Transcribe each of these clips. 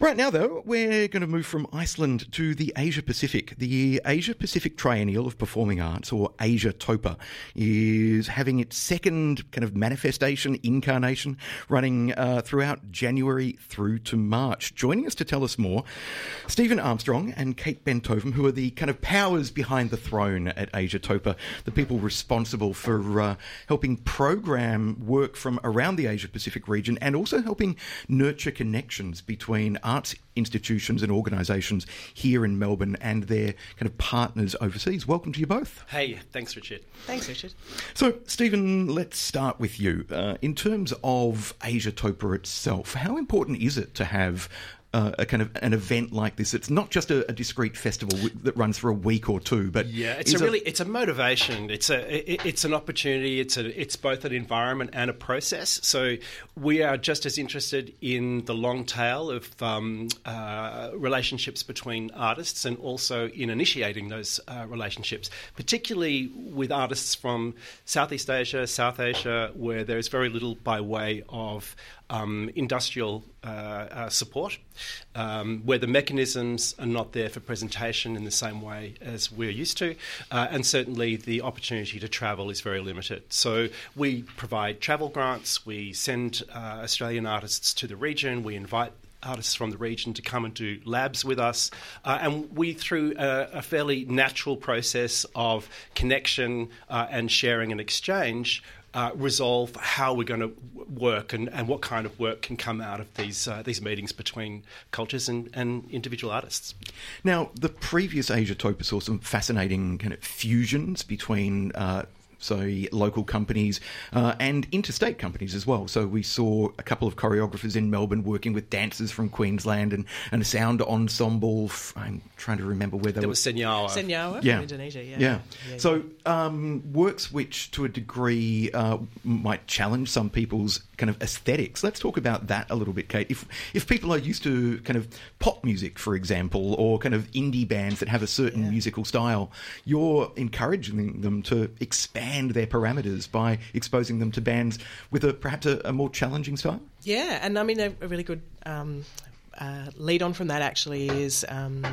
Right now, though, we're going to move from Iceland to the Asia Pacific. The Asia Pacific Triennial of Performing Arts, or Asia Topa, is having its second kind of manifestation, incarnation, running uh, throughout January through to March. Joining us to tell us more, Stephen Armstrong and Kate Ben-Tovim, who are the kind of powers behind the throne at Asia Topa, the people responsible for uh, helping program work from around the Asia Pacific region and also helping nurture connections between arts institutions and organisations here in Melbourne and their kind of partners overseas. Welcome to you both. Hey, thanks, Richard. Thanks, Richard. So, Stephen, let's start with you. Uh, in terms of Asia Topa itself, how important is it to have uh, a kind of an event like this. It's not just a, a discrete festival w- that runs for a week or two, but yeah, it's a really it's a motivation. It's a it, it's an opportunity. It's a it's both an environment and a process. So we are just as interested in the long tail of um, uh, relationships between artists and also in initiating those uh, relationships, particularly with artists from Southeast Asia, South Asia, where there is very little by way of um, industrial uh, uh, support, um, where the mechanisms are not there for presentation in the same way as we're used to, uh, and certainly the opportunity to travel is very limited. So we provide travel grants, we send uh, Australian artists to the region, we invite artists from the region to come and do labs with us. Uh, and we, through a, a, fairly natural process of connection uh, and sharing and exchange, uh, resolve how we're going to work and, and what kind of work can come out of these uh, these meetings between cultures and, and individual artists. Now, the previous Asia Topa saw some fascinating kind of fusions between uh, so local companies uh, and interstate companies as well. So we saw a couple of choreographers in Melbourne working with dancers from Queensland and, and a sound ensemble. I'm trying to remember where they there were. was Senyawa. Senyawa yeah. from Indonesia, yeah. Yeah. yeah so um, works which to a degree uh, might challenge some people's kind of aesthetics. Let's talk about that a little bit, Kate. If, if people are used to kind of pop music, for example, or kind of indie bands that have a certain Yeah. musical style, you're encouraging them to expand their parameters by exposing them to bands with a perhaps a, a more challenging style. Yeah, and I mean, a, a really good um, uh, lead on from that actually is um,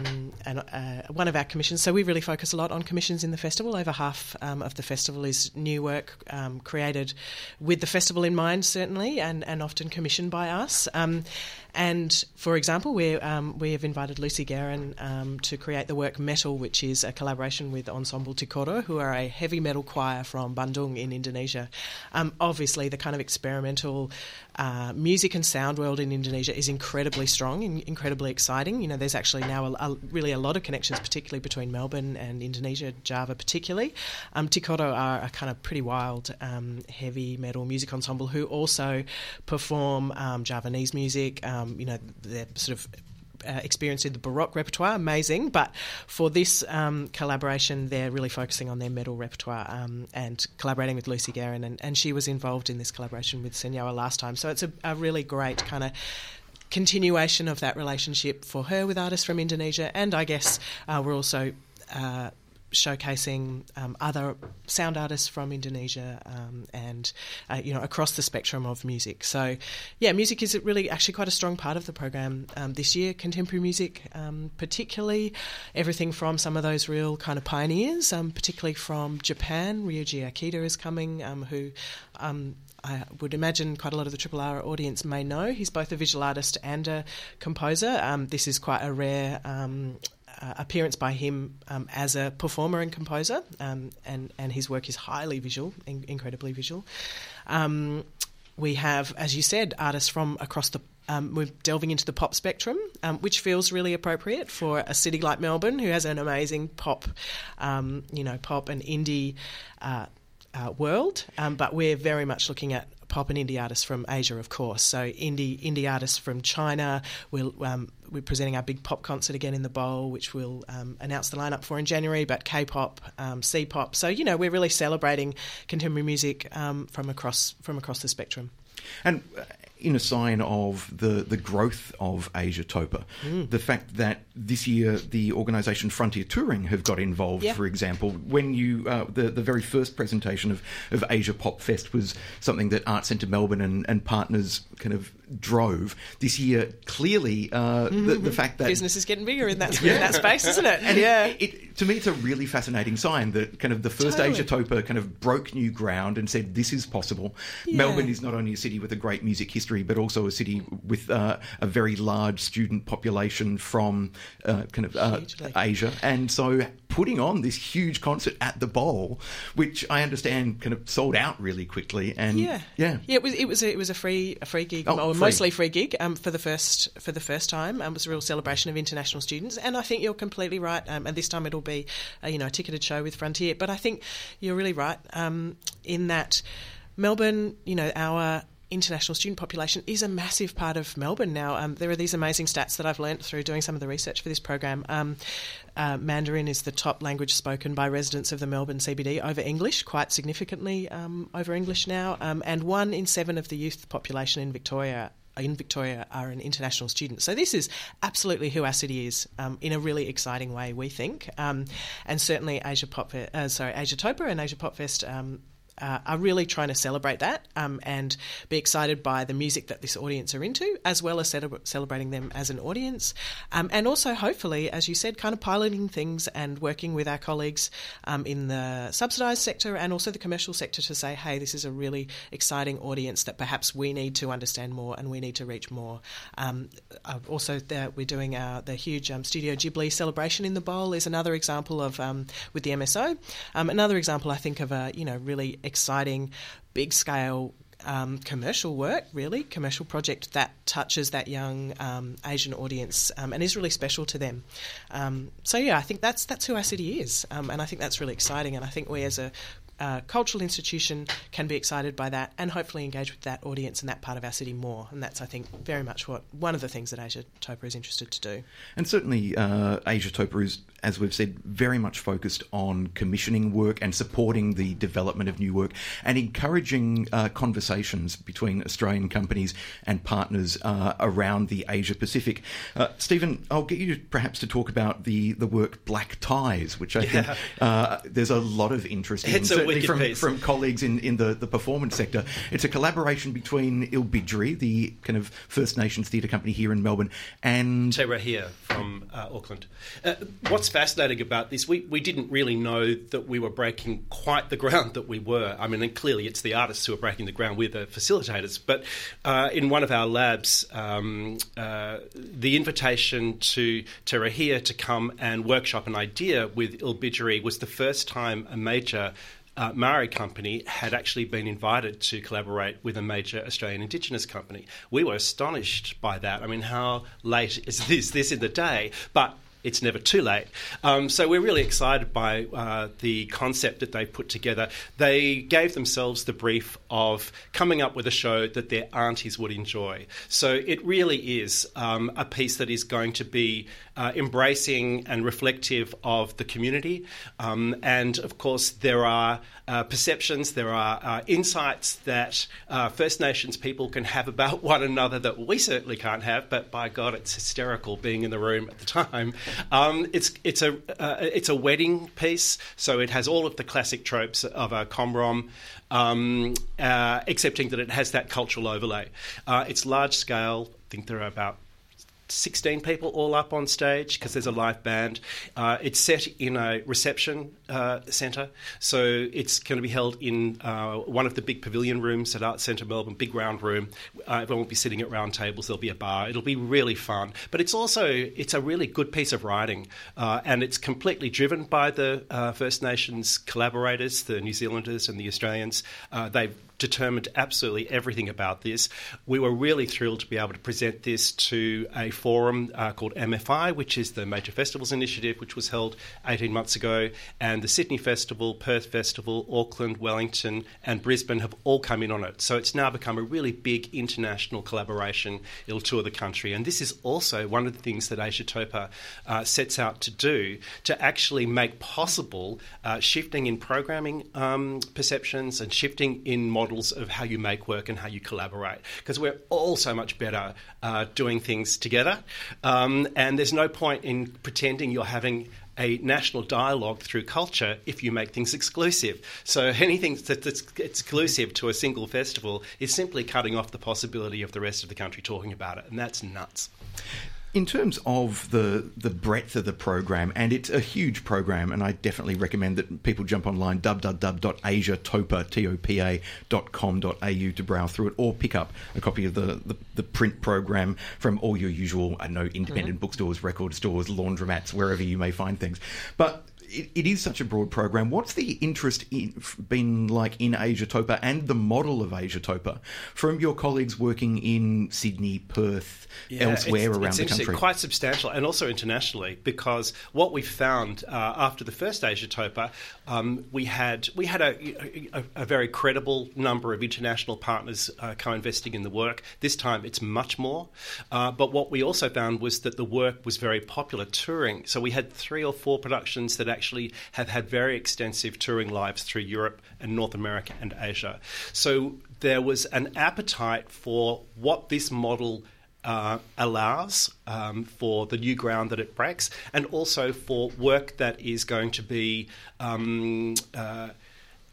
an, uh, one of our commissions. So we really focus a lot on commissions in the festival. Over half um, of the festival is new work um, created with the festival in mind, certainly, and, and often commissioned by us. Um, and for example, we um, we have invited Lucy Guerin um, to create the work Metal, which is a collaboration with Ensemble Tikoro, who are a heavy metal choir from Bandung in Indonesia. Um, obviously, the kind of experimental uh, music and sound world in Indonesia is incredibly strong and incredibly exciting. You know, there's actually now a, a, really a lot of connections, particularly between Melbourne and Indonesia, Java particularly. Um, Tikoro are a kind of pretty wild um, heavy metal music ensemble who also perform um, Javanese music. Um, you know, they're sort of uh, experience in the Baroque repertoire, amazing. But for this um, collaboration, they're really focusing on their metal repertoire um, and collaborating with Lucy Guerin, and, and she was involved in this collaboration with Senyawa last time. So it's a, a really great kind of continuation of that relationship for her with artists from Indonesia, and I guess uh, we're also. Uh, showcasing um, other sound artists from Indonesia um, and uh, you know across the spectrum of music. So yeah, music is really actually quite a strong part of the program um, this year. Contemporary music, um, particularly everything from some of those real kind of pioneers, um, particularly from Japan. Ryoji Ikeda is coming, um, who. I would imagine quite a lot of the Triple R audience may know. He's both a visual artist and a composer. this is quite a rare uh, appearance by him um, as a performer and composer, um, and and his work is highly visual, in- incredibly visual. Um, we have, as you said, artists from across the. Um, we're delving into the pop spectrum, um, which feels really appropriate for a city like Melbourne, who has an amazing pop, um, you know, pop and indie uh, uh, world. but we're very much looking at pop and indie artists from Asia, of course. So indie indie artists from China. We'll, um, we're presenting our big pop concert again in the bowl, which we'll um, announce the lineup for in January. But K-pop, um, C-pop, so you know we're really celebrating contemporary music um, from across from across the spectrum. And uh, in a sign of the, the growth of Asia Topa, mm. the fact that this year the organisation Frontier Touring have got involved, yeah. for example, when you uh, the the very first presentation of, of Asia Pop Fest was something that Art Centre Melbourne and, and partners kind of drove this year. Clearly, uh, mm-hmm. the, the, fact that business is getting bigger in that, yeah. in that space, isn't it? And yeah, it, it, to me, it's a really fascinating sign that kind of the first totally. Asia Topa kind of broke new ground and said this is possible. Yeah. Melbourne is not only a city with a great music history, but also a city with uh, a very large student population from uh, kind of uh, Asia, and so putting on this huge concert at the bowl, which I understand kind of sold out really quickly. And yeah, yeah, yeah. It was it was a, it was a free a free gig, oh, free. mostly free gig um, for the first for the first time. Um, it was a real celebration of international students, and I think you're completely right. Um, and this time it'll be a, you know a ticketed show with Frontier. But I think you're really right um, in that Melbourne, you know, our international student population is a massive part of Melbourne now. Um, there are these amazing stats that I've learnt through doing some of the research for this program. Um, uh, Mandarin is the top language spoken by residents of the Melbourne CBD over English, quite significantly um, over English now. Um, and one in seven of the youth population in Victoria in Victoria are an international student. So this is absolutely who our city is um, in a really exciting way, we think. Um, and certainly Asia Pop, uh, sorry, Asia Topa and Asia Pop Fest um, uh, are really trying to celebrate that um, and be excited by the music that this audience are into, as well as celebrating them as an audience. Um, and also, hopefully, as you said, kind of piloting things and working with our colleagues um, in the subsidised sector and also the commercial sector to say, hey, this is a really exciting audience that perhaps we need to understand more and we need to reach more. Um, uh, also, we're doing our, the huge um, Studio Ghibli celebration in the bowl is another example of um, with the MSO. another example, I think, of a you know really exciting, big scale um, commercial work, really, commercial project that touches that young um, Asian audience um, and is really special to them. Um, so yeah, I think that's that's who our city is, um, and I think that's really exciting. And I think we as a uh, cultural institution can be excited by that and hopefully engage with that audience and that part of our city more. And that's, I think, very much what one of the things that Asia Topa is interested to do. And certainly, uh, Asia Topa is as we've said, very much focused on commissioning work and supporting the development of new work and encouraging uh, conversations between Australian companies and partners uh, around the Asia Pacific. Uh, Stephen, I'll get you perhaps to talk about the, the work Black Ties, which I yeah. think uh, there's a lot of interest in, certainly from, from colleagues in, in the, the performance sector. It's a collaboration between Ilbijerri, the kind of First Nations theatre company here in Melbourne, and Te Rēhia from uh, Auckland. Uh, fascinating about this, we, we didn't really know that we were breaking quite the ground that we were. I mean, and clearly it's the artists who are breaking the ground, we're the facilitators. But uh, in one of our labs, um, uh, the invitation to Te Rēhia to come and workshop an idea with Ilbijerri was the first time a major uh, Maori company had actually been invited to collaborate with a major Australian Indigenous company. We were astonished by that. I mean, how late is this, this in the day? But it's never too late. Um, so we're really excited by uh, the concept that they put together. They gave themselves the brief of coming up with a show that their aunties would enjoy. So it really is um, a piece that is going to be uh, embracing and reflective of the community. Um, and of course, there are uh, perceptions, there are uh, insights that uh, First Nations people can have about one another that we certainly can't have. But by God, it's hysterical being in the room at the time. Um, it's it's a uh, it's a wedding piece, so it has all of the classic tropes of a comrom. Um, uh, excepting that it has that cultural overlay. it's large scale. I think there are about 16 people all up on stage because there's a live band. Uh, it's set in a reception uh, centre, so it's going to be held in uh, one of the big pavilion rooms at Art Centre Melbourne, big round room. Uh, everyone will be sitting at round tables. There'll be a bar. It'll be really fun. But it's also it's a really good piece of writing, uh, and it's completely driven by the uh, First Nations collaborators, the New Zealanders and the Australians. they've determined absolutely everything about this. We were really thrilled to be able to present this to a forum uh, called MFI, which is the Major Festivals Initiative, which was held 18 months ago, and the Sydney Festival, Perth Festival, Auckland, Wellington, and Brisbane have all come in on it. So it's now become a really big international collaboration. It'll tour the country, and this is also one of the things that Asiatopa uh, sets out to do to actually make possible uh, shifting in programming um, perceptions and shifting in models of how you make work and how you collaborate. Because we're all so much better uh, doing things together, um, and there's no point in pretending you're having a national dialogue through culture if you make things exclusive. So anything that's exclusive to a single festival is simply cutting off the possibility of the rest of the country talking about it, and that's nuts. In terms of the the breadth of the program, and it's a huge program, and I definitely recommend that people jump online www.asiatopa.com.au to browse through it, or pick up a copy of the, the, the print program from all your usual, I know, independent mm-hmm. bookstores, record stores, laundromats, wherever you may find things. But it, it is such a broad program. What's the interest in, been like in Asiatopa and the model of Asiatopa from your colleagues working in Sydney, Perth, yeah, elsewhere it's, around it's the country? Quite substantial, and also internationally, because what we found uh, after the first Asiatopa, um, we had we had a, a, a, very credible number of international partners uh, co-investing in the work. This time, it's much more. Uh, but what we also found was that the work was very popular touring. So we had three or four productions that actually have had very extensive touring lives through Europe and North America and Asia. So there was an appetite for what this model uh, allows um, for the new ground that it breaks, and also for work that is going to be. Um, uh,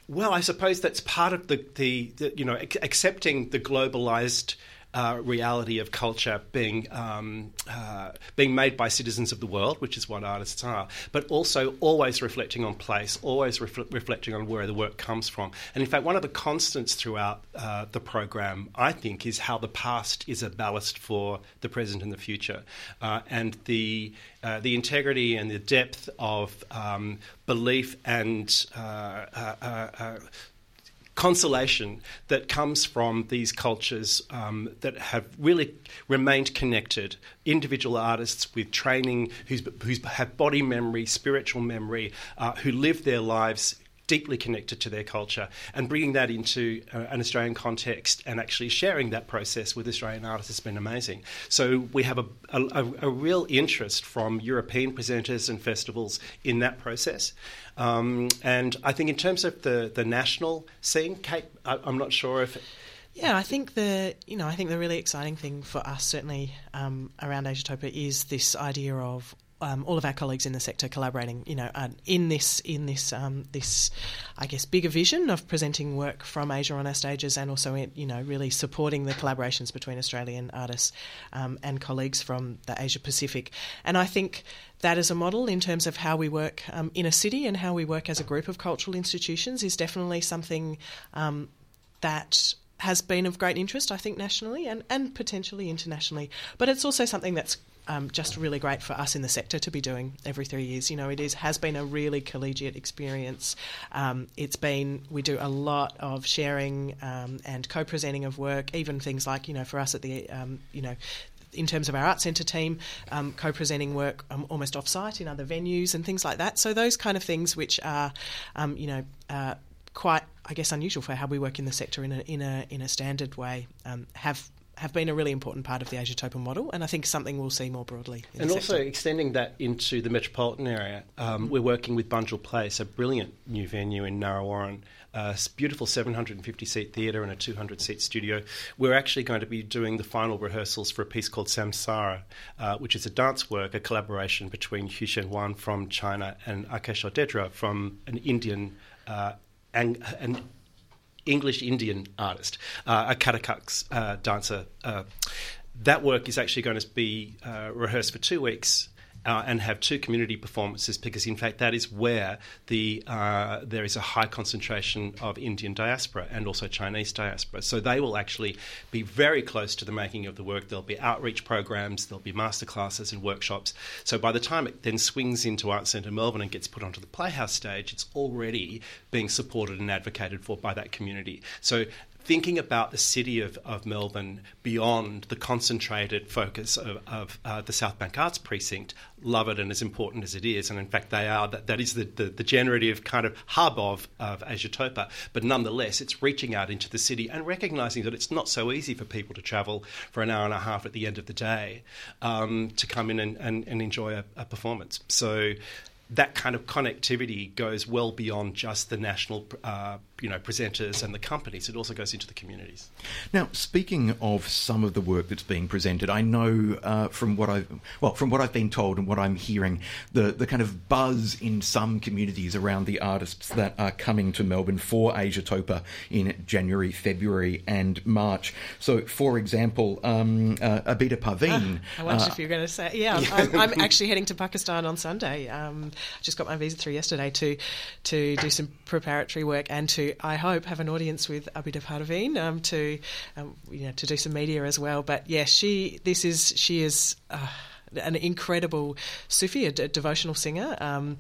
well, I suppose that's part of the, the, the you know accepting the globalized uh, reality of culture being um, uh, being made by citizens of the world, which is what artists are, but also always reflecting on place, always ref- reflecting on where the work comes from. And in fact, one of the constants throughout uh, the program, I think, is how the past is a ballast for the present and the future, uh, and the uh, the integrity and the depth of um, belief and consolation that comes from these cultures um, that have really remained connected. Individual artists with training who have body memory, spiritual memory, uh, who live their lives deeply connected to their culture and bringing that into uh, an Australian context and actually sharing that process with Australian artists has been amazing. So we have a, a, a real interest from European presenters and festivals in that process. Um, and I think in terms of the, the national scene, Kate, I, am not sure if... Yeah, I think the you know I think the really exciting thing for us certainly um, around Asiatopa is this idea of um, all of our colleagues in the sector collaborating, you know, uh, in this in this um, this, I guess, bigger vision of presenting work from Asia on our stages, and also in, you know really supporting the collaborations between Australian artists um, and colleagues from the Asia Pacific. And I think that as a model in terms of how we work um, in a city and how we work as a group of cultural institutions is definitely something um, that has been of great interest, I think, nationally and, and potentially internationally. But it's also something that's um, just really great for us in the sector to be doing every three years. You know, it is has been a really collegiate experience. Um, it's been we do a lot of sharing um, and co-presenting of work, even things like you know for us at the um, you know in terms of our art centre team, um, co-presenting work um, almost off-site in other venues and things like that. So those kind of things, which are, um, you know, uh, quite, I guess, unusual for how we work in the sector in a in a in a standard way, um, have have been a really important part of the Asia Asiatopa model, and I think something we'll see more broadly. and also extending that into the metropolitan area, um, we're working with Bunjil Place, a brilliant new venue in Narre a beautiful 750 seat theatre and a 200 seat studio. We're actually going to be doing the final rehearsals for a piece called Samsara, uh, which is a dance work, a collaboration between Hu Shenyuan from China and Aakash Odedra from an Indian. Uh, an English Indian artist, uh, a Kathak uh, dancer. Uh, that work is actually going to be uh, rehearsed for two weeks uh, and have two community performances because, in fact, that is where the uh, there is a high concentration of Indian diaspora and also Chinese diaspora. So they will actually be very close to the making of the work. There'll be outreach programs, there'll be masterclasses and workshops. So by the time it then swings into Art Centre Melbourne and gets put onto the Playhouse stage, it's already being supported and advocated for by that community. So thinking about the city of, of Melbourne beyond the concentrated focus of, of uh, the South Bank Arts Precinct, love it and as important as it is. And in fact, they are that, that is the, the, the generative kind of hub of, of Asiatopa. But nonetheless, it's reaching out into the city and recognizing that it's not so easy for people to travel for an hour and a half at the end of the day um, to come in and, and, and enjoy a, a performance. So that kind of connectivity goes well beyond just the national, uh, you know, presenters and the companies. It also goes into the communities. Now, speaking of some of the work that's being presented, I know uh, from what I've well, from what I've been told and what I'm hearing, the the kind of buzz in some communities around the artists that are coming to Melbourne for Asiatopa in January, February, and March. So, for example, um, uh, Abida Parveen. I wondered if you were going to say, yeah, I'm, I'm, actually heading to Pakistan on Sunday. Um, I just got my visa through yesterday to to do some preparatory work and to I hope have an audience with Abida Parveen um, to um, you know to do some media as well. But yeah, she this is she is. Uh, an incredible Sufi, a, d- devotional singer, um,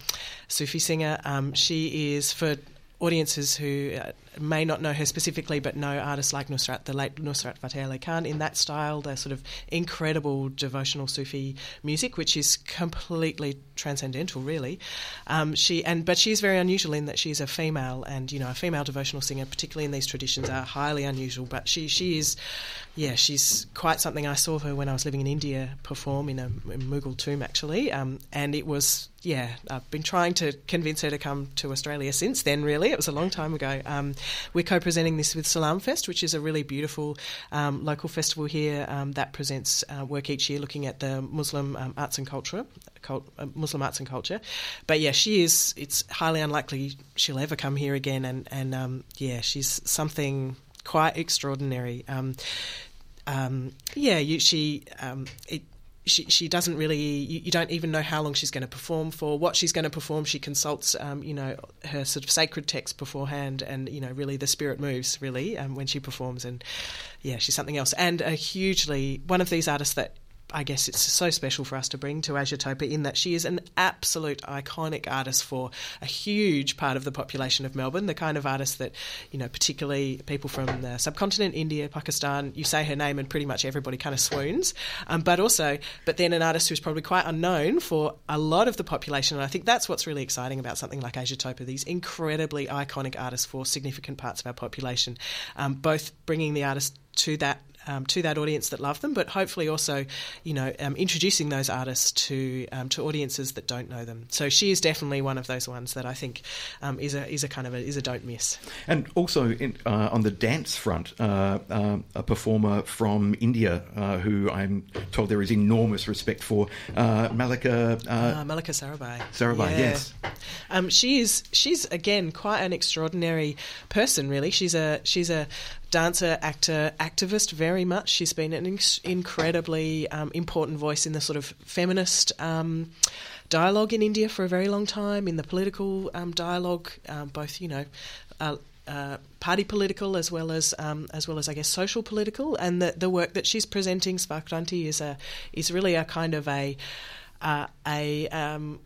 Sufi singer. Um, she is for audiences who uh, may not know her specifically, but know artists like Nusrat, the late Nusrat Fateh Ali Khan, in that style, the sort of incredible devotional Sufi music, which is completely transcendental, really. Um, she and but she's very unusual in that she's a female, and you know, a female devotional singer, particularly in these traditions, are highly unusual. But she she is, yeah, she's quite something. I saw her when I was living in India perform in a in Mughal tomb, actually, um, and it was yeah, I've been trying to convince her to come to Australia since then, really. It was a long time ago. Um, we're co presenting this with Salam Fest, which is a really beautiful um, local festival here um, that presents uh, work each year looking at the Muslim um, arts and culture. Cult, uh, Muslim arts and culture, but yeah, she is. It's highly unlikely she'll ever come here again, and and um, yeah, she's something quite extraordinary. Um, yeah, you, she it, she she doesn't really you, you, don't even know how long she's going to perform for. What she's going to perform she consults um, you know her sort of sacred text beforehand and you know really the spirit moves really um, when she performs and yeah she's something else. And a hugely one of these artists that I guess it's so special for us to bring to Asiatopa in that she is an absolute iconic artist for a huge part of the population of Melbourne, the kind of artist that, you know, particularly people from the subcontinent, India, Pakistan, you say her name and pretty much everybody kind of swoons. Um, but also, but then an artist who's probably quite unknown for a lot of the population. And I think that's what's really exciting about something like Asiatopa, these incredibly iconic artists for significant parts of our population, um, both bringing the artist to that um, to that audience that love them, but hopefully also, you know, um, introducing those artists to um, to audiences that don't know them. So she is definitely one of those ones that I think um, is a is a kind of a, is a don't miss. And also in, uh, on the dance front, uh, uh, a performer from India uh, who I'm told there is enormous respect for, uh, Mallika uh, Mallika Sarabhai. Sarabhai, yeah. yes. Um, she is she's again quite an extraordinary person. Really, she's a she's a dancer, actor, activist very much. She's been an ex- incredibly um, important voice in the sort of feminist um, dialogue in India for a very long time, in the political um, dialogue, um, both, you know, uh, uh, party political as well as um, as well as I guess social political, and the the work that she's presenting, Sparkranti, is a is really a kind of a uh, a, um,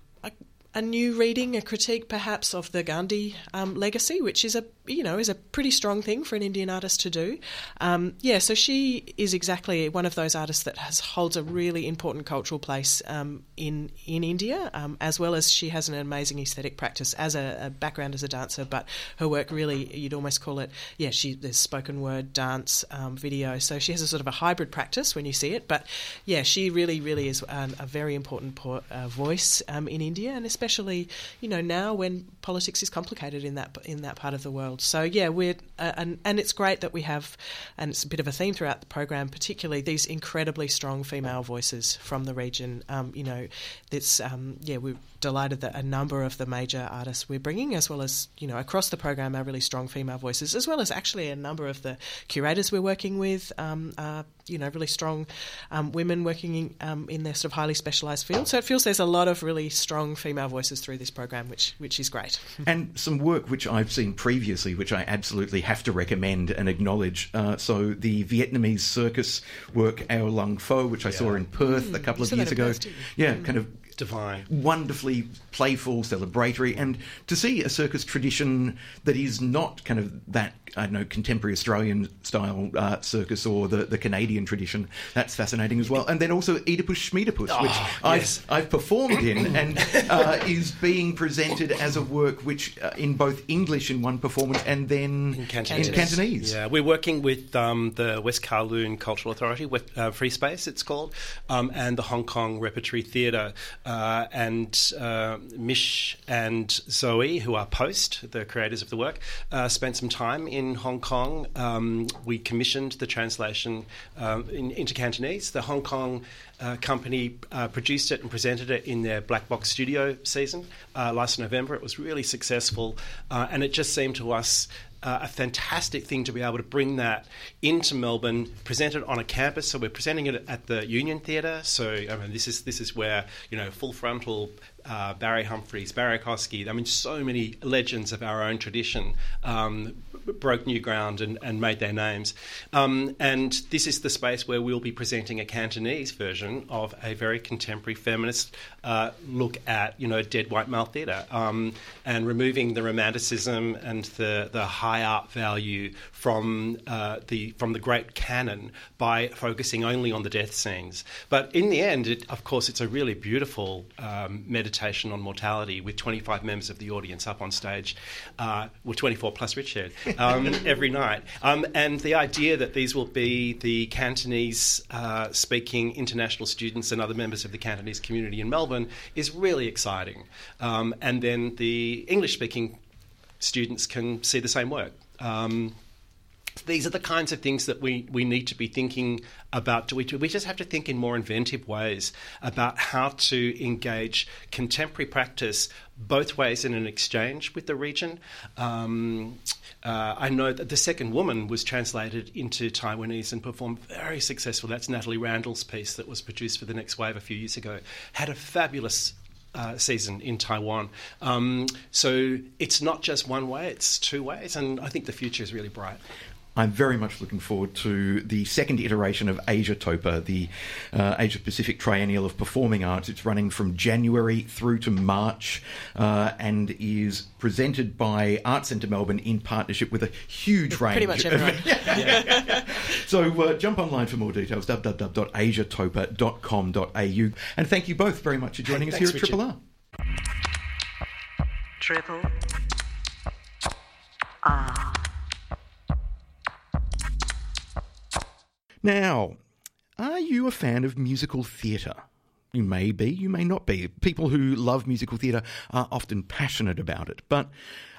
a new reading, a critique perhaps of the Gandhi um, legacy, which is a you know is a pretty strong thing for an Indian artist to do. Um, yeah, so she is exactly one of those artists that has holds a really important cultural place um, in in India, um, as well as she has an amazing aesthetic practice as a, a, background as a dancer. But her work really, you'd almost call it, yeah, she there's spoken word, dance, um, video. So she has a sort of a hybrid practice when you see it. But yeah, she really, really is a very important po- uh, voice um, in India, and especially you know now when politics is complicated in that in that part of the world. So yeah, we're uh, and and it's great that we have, and it's a bit of a theme throughout the program, particularly these incredibly strong female voices from the region. Um, you know, it's um, yeah, we're delighted that a number of the major artists we're bringing, as well as you know across the program, are really strong female voices, as well as actually a number of the curators we're working with. Um, are, you know, really strong um, women working in, um, in their sort of highly specialised field. So it feels there's a lot of really strong female voices through this program, which which is great. And some work which I've seen previously, which I absolutely have to recommend and acknowledge. Uh, so the Vietnamese circus work A O Lang Pho, which I yeah. saw in Perth mm, a couple of years ago. Yeah, mm. kind of divine, wonderfully playful, celebratory, and to see a circus tradition that is not kind of that I don't know contemporary Australian style uh, circus or the, the Canadian tradition. That's fascinating as well. And then also Oedipus Schmoedipus, Oh, which yes. I've, I've performed in, and uh, is being presented as a work which uh, in both English in one performance and then in Cantonese. In Cantonese. Yeah, we're working with um, the West Kowloon Cultural Authority, with uh, Free Space, it's called, um, and the Hong Kong Repertory Theatre. Uh, and uh, Mish and Zoe, who are Post, the creators of the work, uh, spent some time in Hong Kong. Um, we commissioned the translation um, in, into Cantonese. The Hong Kong uh, company uh, produced it and presented it in their Black Box Studio season last November. It was really successful, and it just seemed to us uh, a fantastic thing to be able to bring that into Melbourne, present it on a campus. So we're presenting it at the Union Theatre. So I mean, this is this is where you know full frontal. Uh, Barry Humphries, Barrie Kosky, I mean, so many legends of our own tradition um, broke new ground and, and made their names. Um, and this is the space where we'll be presenting a Cantonese version of a very contemporary feminist uh, look at, you know, dead white male theatre um, and removing the romanticism and the, the high art value from uh, the from the great canon by focusing only on the death scenes. But in the end, it, of course, it's a really beautiful um, meditation on mortality with 25 members of the audience up on stage, uh, with 24 plus Richard um, every night. Um, and the idea that these will be the Cantonese uh, speaking international students and other members of the Cantonese community in Melbourne is really exciting. Um, and then the English speaking students can see the same work. These are the kinds of things that we, we need to be thinking about. Do we, do we just have to think in more inventive ways about how to engage contemporary practice both ways in an exchange with the region? Um, uh, I know that The Second Woman was translated into Taiwanese and performed very successful. That's Natalie Randall's piece that was produced for the Next Wave a few years ago. Had a fabulous uh, season in Taiwan. Um, so it's not just one way, it's two ways, and I think the future is really bright. I'm very much looking forward to the second iteration of Asia Topa, the uh, Asia Pacific Triennial of Performing Arts. It's running from January through to March uh, and is presented by Art Centre Melbourne in partnership with a huge range. Pretty much of- everyone. so uh, jump online for more details www.asiatopa.com.au. And thank you both very much for joining Hey, us here at thanks, Triple R. Triple R. Now, are you a fan of musical theatre? You may be, you may not be. People who love musical theatre are often passionate about it. But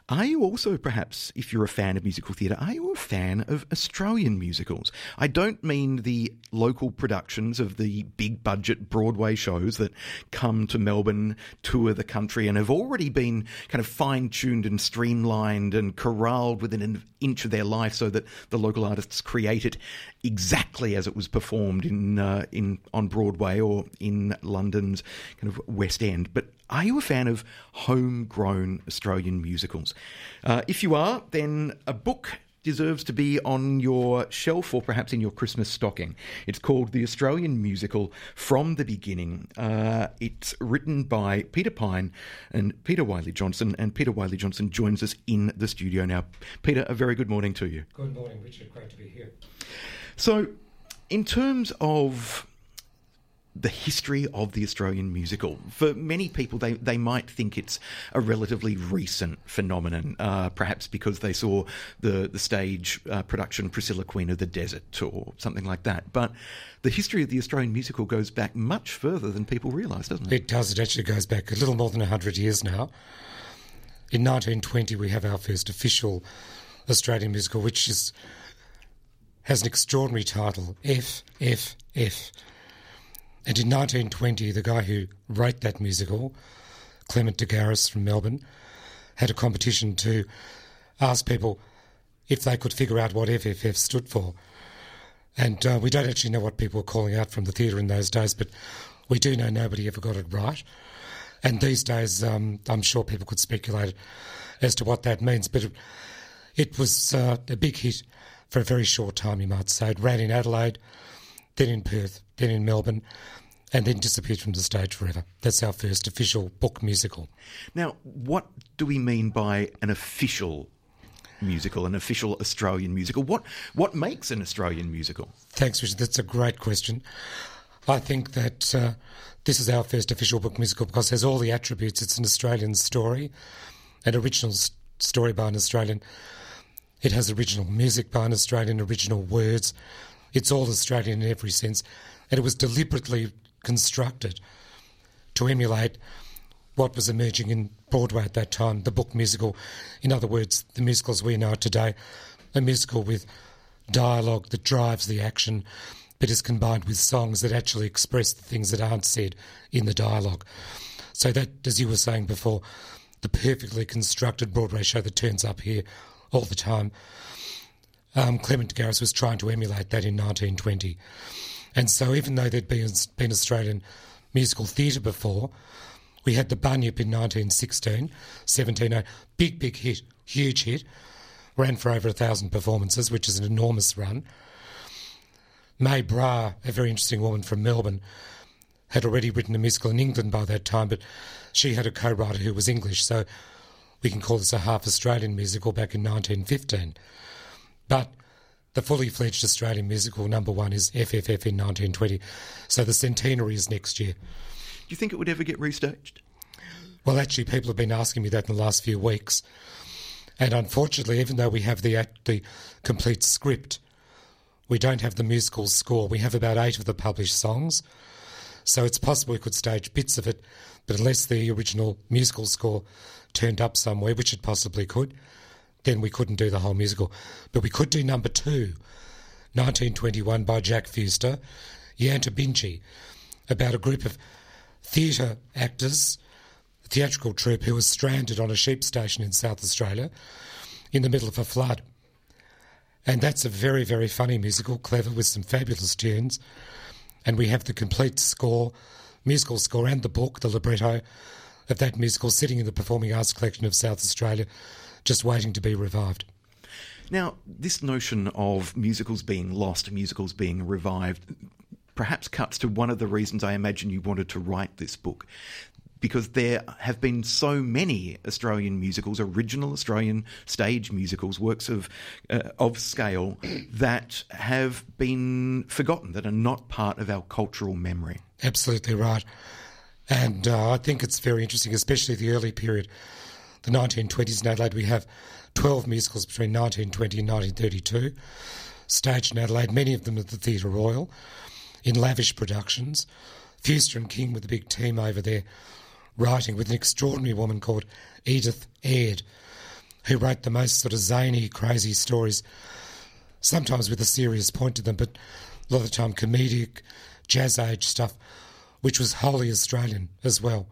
are you also, perhaps, if you're a fan of musical theatre, are you a fan of Australian musicals? I don't mean the local productions of the big budget Broadway shows that come to Melbourne, tour the country, and have already been kind of fine tuned and streamlined and corralled within an inch of their life so that the local artists create it exactly as it was performed in uh, in on Broadway or in London's kind of West End. But are you a fan of homegrown Australian musicals? Uh, if you are, then a book deserves to be on your shelf or perhaps in your Christmas stocking. It's called The Australian Musical From the Beginning. Uh, it's written by Peter Pinne and Peter Wyllie Johnston, and Peter Wyllie Johnston joins us in the studio now. Peter, a very good morning to you. Good morning, Richard. Great to be here. So, in terms of the history of the Australian musical, for many people, they, they might think it's a relatively recent phenomenon, uh, perhaps because they saw the, the stage uh, production Priscilla Queen of the Desert or something like that. But the history of the Australian musical goes back much further than people realise, doesn't it? It does. It actually goes back a little more than 100 years now. In 1920, we have our first official Australian musical, which is has an extraordinary title, F, F, F. And in 1920, the guy who wrote that musical, Clement de Garis from Melbourne, had a competition to ask people if they could figure out what FFF stood for. And uh, we don't actually know what people were calling out from the theatre in those days, but we do know nobody ever got it right. And these days, um, I'm sure people could speculate as to what that means. But it, it was uh, a big hit for a very short time, you might say. It ran in Adelaide, then in Perth, then in Melbourne. and then disappeared from the stage forever. That's our first official book musical. Now, what do we mean by an official musical, an official Australian musical? What what makes an Australian musical? Thanks, Richard. That's a great question. I think that uh, this is our first official book musical because it has all the attributes. It's an Australian story, an original story by an Australian. It has original music by an Australian, original words. It's all Australian in every sense. And it was deliberately constructed to emulate what was emerging in Broadway at that time, the book musical. In other words, the musicals we know today, a musical with dialogue that drives the action, but is combined with songs that actually express the things that aren't said in the dialogue. So that, as you were saying before, the perfectly constructed Broadway show that turns up here all the time. Um, Clement Garis was trying to emulate that in 1920. And so, even though there'd been, been Australian musical theatre before, we had the Bunyip in 1916, 17, big, big hit, huge hit, ran for over a thousand performances, which is an enormous run. May Brahe, a very interesting woman from Melbourne, had already written a musical in England by that time, but she had a co writer who was English, so we can call this a half Australian musical back in 1915. But the fully fledged Australian musical number one is FFF in 1920. So the centenary is next year. Do you think it would ever get restaged? Well, actually, people have been asking me that in the last few weeks. And unfortunately, even though we have the, the complete script, we don't have the musical score. We have about eight of the published songs. So it's possible we could stage bits of it, but unless the original musical score turned up somewhere, which it possibly could, then we couldn't do the whole musical. But we could do number two, 1921 by Jack Fewster, Yanta Binchi, about a group of theatre actors, theatrical troupe who was stranded on a sheep station in South Australia in the middle of a flood. And that's a very, very funny musical, clever, with some fabulous tunes. And we have the complete score, musical score, and the book, the libretto of that musical sitting in the Performing Arts Collection of South Australia just waiting to be revived. Now, this notion of musicals being lost, musicals being revived, perhaps cuts to one of the reasons I imagine you wanted to write this book. Because there have been so many Australian musicals, original Australian stage musicals, works of uh, of scale that have been forgotten, that are not part of our cultural memory. Absolutely right, and uh, I think it's very interesting, especially the early period the 1920s in Adelaide, we have 12 musicals between 1920 and 1932, staged in Adelaide, many of them at the Theatre Royal, in lavish productions. Fewster and King with a big team over there, writing with an extraordinary woman called Edith Aird, who wrote the most sort of zany, crazy stories, sometimes with a serious point to them, but a lot of the time comedic, jazz age stuff, which was wholly Australian as well,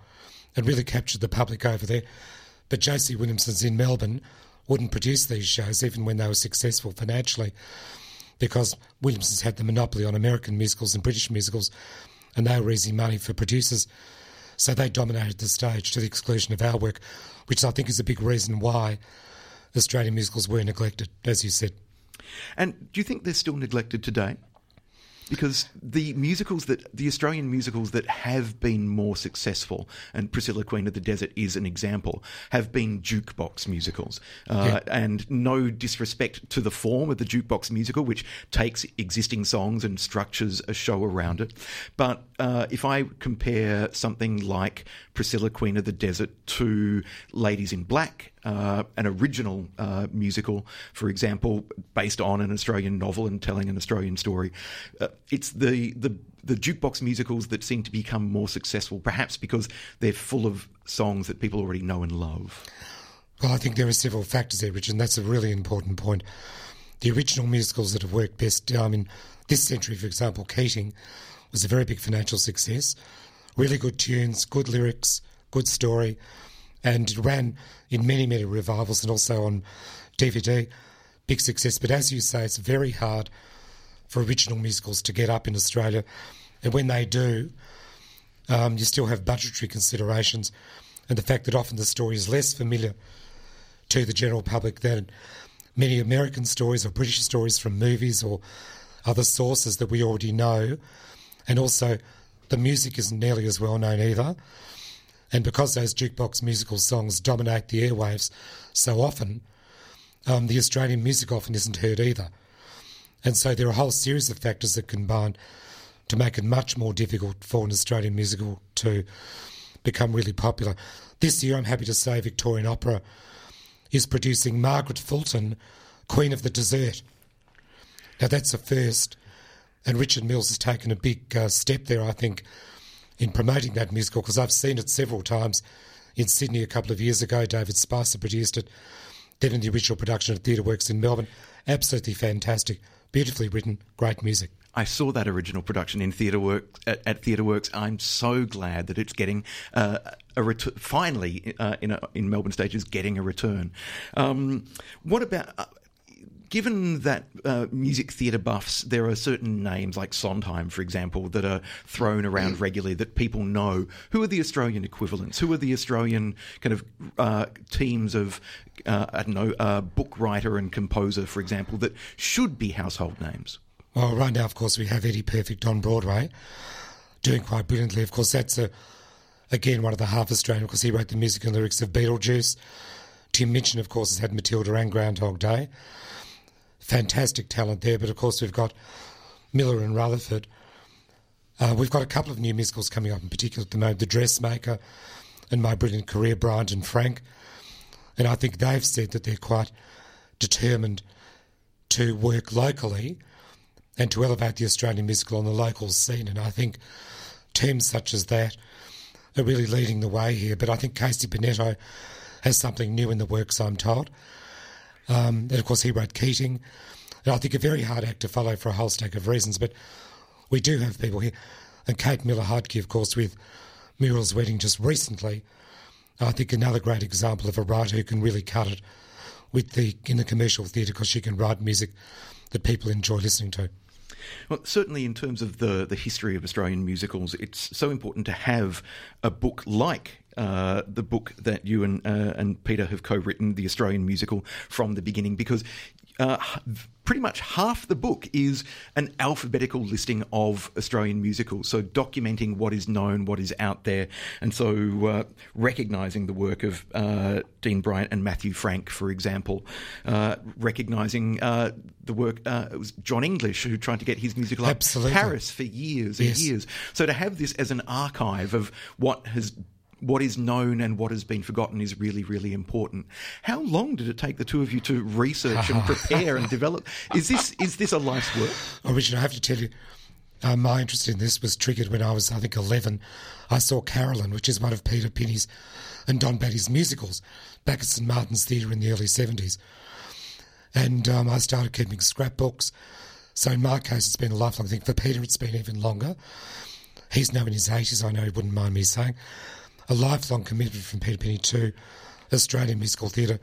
and really captured the public over there. But J.C. Williamson's in Melbourne wouldn't produce these shows even when they were successful financially because Williamson's had the monopoly on American musicals and British musicals and they were easy money for producers. So they dominated the stage to the exclusion of our work, which I think is a big reason why Australian musicals were neglected, as you said. And do you think they're still neglected today? Because the musicals that the Australian musicals that have been more successful, and Priscilla Queen of the Desert is an example, have been jukebox musicals. Uh, yeah. And no disrespect to the form of the jukebox musical, which takes existing songs and structures a show around it. But uh, if I compare something like Priscilla Queen of the Desert to Ladies in Black uh, an original uh, musical, for example, based on an Australian novel and telling an Australian story. Uh, it's the, the the jukebox musicals that seem to become more successful, perhaps because they're full of songs that people already know and love. Well, I think there are several factors there, Richard, and that's a really important point. The original musicals that have worked best, I mean, this century, for example, Keating was a very big financial success. Really good tunes, good lyrics, good story and it ran in many, many revivals and also on DVD. Big success. But as you say, it's very hard for original musicals to get up in Australia. And when they do, um, you still have budgetary considerations and the fact that often the story is less familiar to the general public than many American stories or British stories from movies or other sources that we already know. And also, the music isn't nearly as well known either. And because those jukebox musical songs dominate the airwaves so often, um, the Australian music often isn't heard either. And so there are a whole series of factors that combine to make it much more difficult for an Australian musical to become really popular. This year, I'm happy to say Victorian Opera is producing Margaret Fulton, Queen of the Desert. Now, that's a first, and Richard Mills has taken a big uh, step there, I think, in promoting that musical because I've seen it several times in Sydney a couple of years ago. David Spicer produced it, then in the original production at Theatre Works in Melbourne. Absolutely fantastic, beautifully written, great music. I saw that original production in Theatre Works at, at Theatre Works. I'm so glad that it's getting uh, a return. Finally, uh, in a, in Melbourne stages, getting a return. Um, what about? Given that uh, music theatre buffs, there are certain names like Sondheim, for example, that are thrown around regularly that people know. Who are the Australian equivalents? Who are the Australian kind of uh, teams of, uh, I don't know, uh, book writer and composer, for example, that should be household names? Well, right now, of course, we have Eddie Perfect on Broadway, doing quite brilliantly. Of course, that's a, again one of the half Australian because he wrote the music and lyrics of Beetlejuice. Tim Minchin, of course, has had Matilda and Groundhog Day. Fantastic talent there, but of course, we've got Miller and Rutherford. Uh, we've got a couple of new musicals coming up, in particular at the moment The Dressmaker and My Brilliant Career, Bryant and Frank. And I think they've said that they're quite determined to work locally and to elevate the Australian musical on the local scene. And I think teams such as that are really leading the way here. But I think Casey Bennetto has something new in the works, I'm told. Um, and of course, he wrote Keating. And I think a very hard act to follow for a whole stack of reasons. But we do have people here. And Kate Miller Heidke, of course, with Muriel's Wedding just recently. I think another great example of a writer who can really cut it with the in the commercial theatre because she can write music that people enjoy listening to. Well, certainly in terms of the, the history of Australian musicals, it's so important to have a book like uh, the book that you and, uh, and Peter have co written, The Australian Musical, from the beginning, because uh, pretty much half the book is an alphabetical listing of Australian musicals. So documenting what is known, what is out there, and so uh, recognising the work of uh, Dean Bryant and Matthew Frank, for example, uh, recognising uh, the work. Uh, it was Jon English who tried to get his musical Absolutely. up Paris for years and Yes. years. So to have this as an archive of what has what is known and what has been forgotten is really, really important. How long did it take the two of you to research and prepare and develop? Is this is this a life's work? Oh, Richard, I have to tell you, uh, my interest in this was triggered when I was, I think, 11. I saw Carolyn, which is one of Peter Pinne's and Don Battye's musicals, back at St Martin's Theatre in the early 70s. And um, I started keeping scrapbooks. So in my case, it's been a lifelong thing. For Peter, it's been even longer. He's now in his 80s, I know he wouldn't mind me saying. A lifelong commitment from Peter Pinne to Australian musical theatre.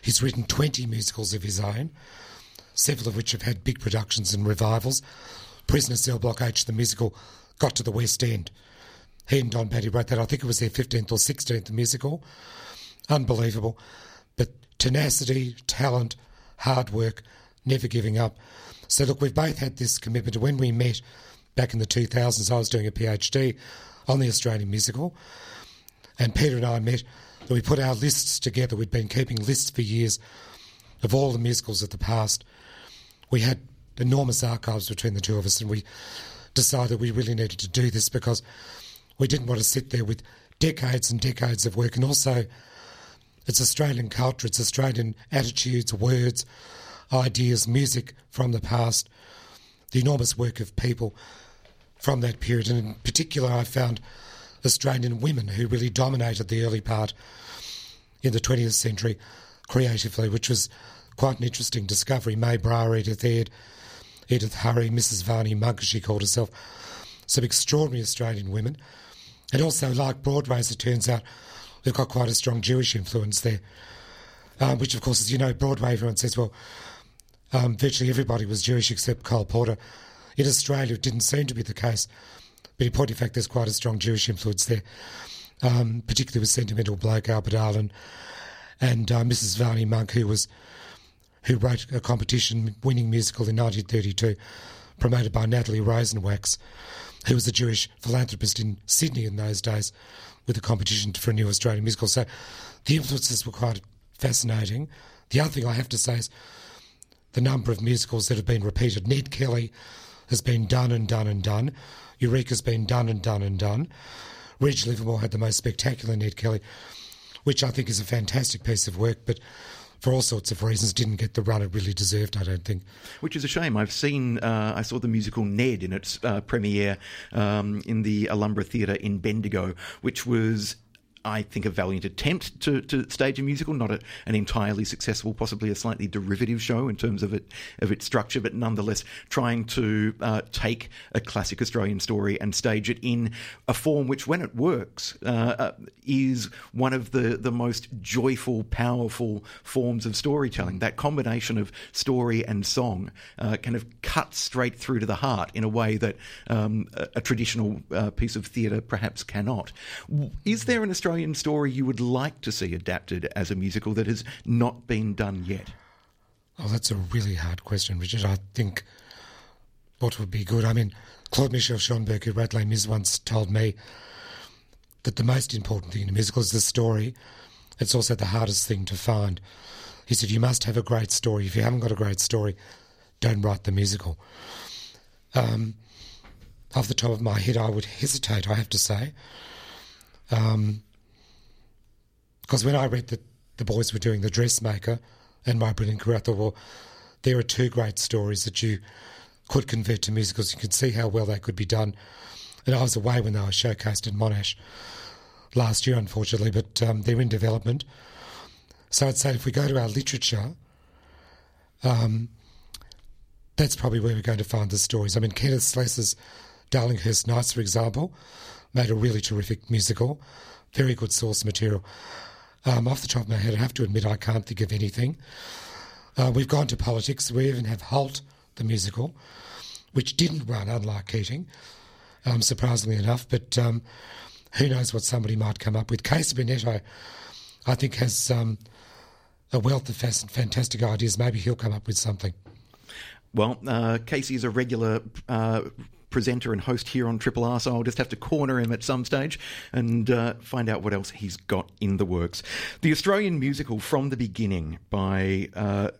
He's written 20 musicals of his own, several of which have had big productions and revivals. Prisoner Cell Block H, the musical, got to the West End. He and Don Battye wrote that. I think it was their 15th or 16th musical. Unbelievable. But tenacity, talent, hard work, never giving up. So, look, we've both had this commitment. When we met back in the 2000s, I was doing a PhD on the Australian musical. And Peter and I met, and we put our lists together. We'd been keeping lists for years of all the musicals of the past. We had enormous archives between the two of us, and we decided we really needed to do this because we didn't want to sit there with decades and decades of work. And also, it's Australian culture, it's Australian attitudes, words, ideas, music from the past, the enormous work of people from that period. And in particular, I found Australian women who really dominated the early part in the 20th century creatively, which was quite an interesting discovery. May Brahe, Edith Aird, Edith Harrhy, Mrs. Varney Monk, as she called herself. Some extraordinary Australian women. And also, like Broadway, as it turns out, we've got quite a strong Jewish influence there. Um, which, of course, as you know, Broadway, everyone says, well, um, virtually everybody was Jewish except Cole Porter. In Australia, it didn't seem to be the case. But in point of fact, there's quite a strong Jewish influence there, um, particularly with Sentimental Bloke Albert Arlen and uh, Mrs. Varney Monk, who was who wrote a competition winning musical in 1932, promoted by Natalie Rosenwax, who was a Jewish philanthropist in Sydney in those days with a competition for a new Australian musical. So the influences were quite fascinating. The other thing I have to say is the number of musicals that have been repeated. Ned Kelly has been done and done and done. Eureka's been done and done and done. Reg Livermore had the most spectacular Ned Kelly, which I think is a fantastic piece of work, but for all sorts of reasons didn't get the run it really deserved, I don't think. Which is a shame. I've seen, uh, I saw the musical Ned in its uh, premiere um, in the Ulumbarra Theatre in Bendigo, which was I think, a valiant attempt to, to stage a musical, not a, an entirely successful, possibly a slightly derivative show in terms of it of its structure, but nonetheless trying to uh, take a classic Australian story and stage it in a form which, when it works, uh, uh, is one of the, the most joyful, powerful forms of storytelling. That combination of story and song uh, kind of cuts straight through to the heart in a way that um, a, a, traditional uh, piece of theatre perhaps cannot. Is there an Australian Australian story you would like to see adapted as a musical that has not been done yet? Oh, that's a really hard question, Richard. I think what would be good. I mean, Claude Michel Schonberg, who wrote Les Mis, once told me that the most important thing in a musical is the story. It's also the hardest thing to find. He said, You must have a great story. If you haven't got a great story, don't write the musical. Um, off the top of my head, I would hesitate, I have to say. Um, because when I read that the boys were doing The Dressmaker and My Brilliant Career, I thought, well, there are two great stories that you could convert to musicals. You could see how well they could be done. And I was away when they were showcased in Monash last year, unfortunately, but um, they're in development. So I'd say if we go to our literature, um, that's probably where we're going to find the stories. I mean, Kenneth Slessor's Darlinghurst Nights, for example, made a really terrific musical, very good source material. Um, off the top of my head, I have to admit I can't think of anything. Uh, we've gone to politics. We even have Holt, the musical, which didn't run, unlike Keating, um, surprisingly enough. But um, who knows what somebody might come up with. Casey Bennetto, I, think, has um, a wealth of fantastic ideas. Maybe he'll come up with something. Well, uh, Casey is a regular uh, presenter and host here on Triple R, so I'll just have to corner him at some stage and uh, find out what else he's got in the works. The Australian musical From the Beginning by uh,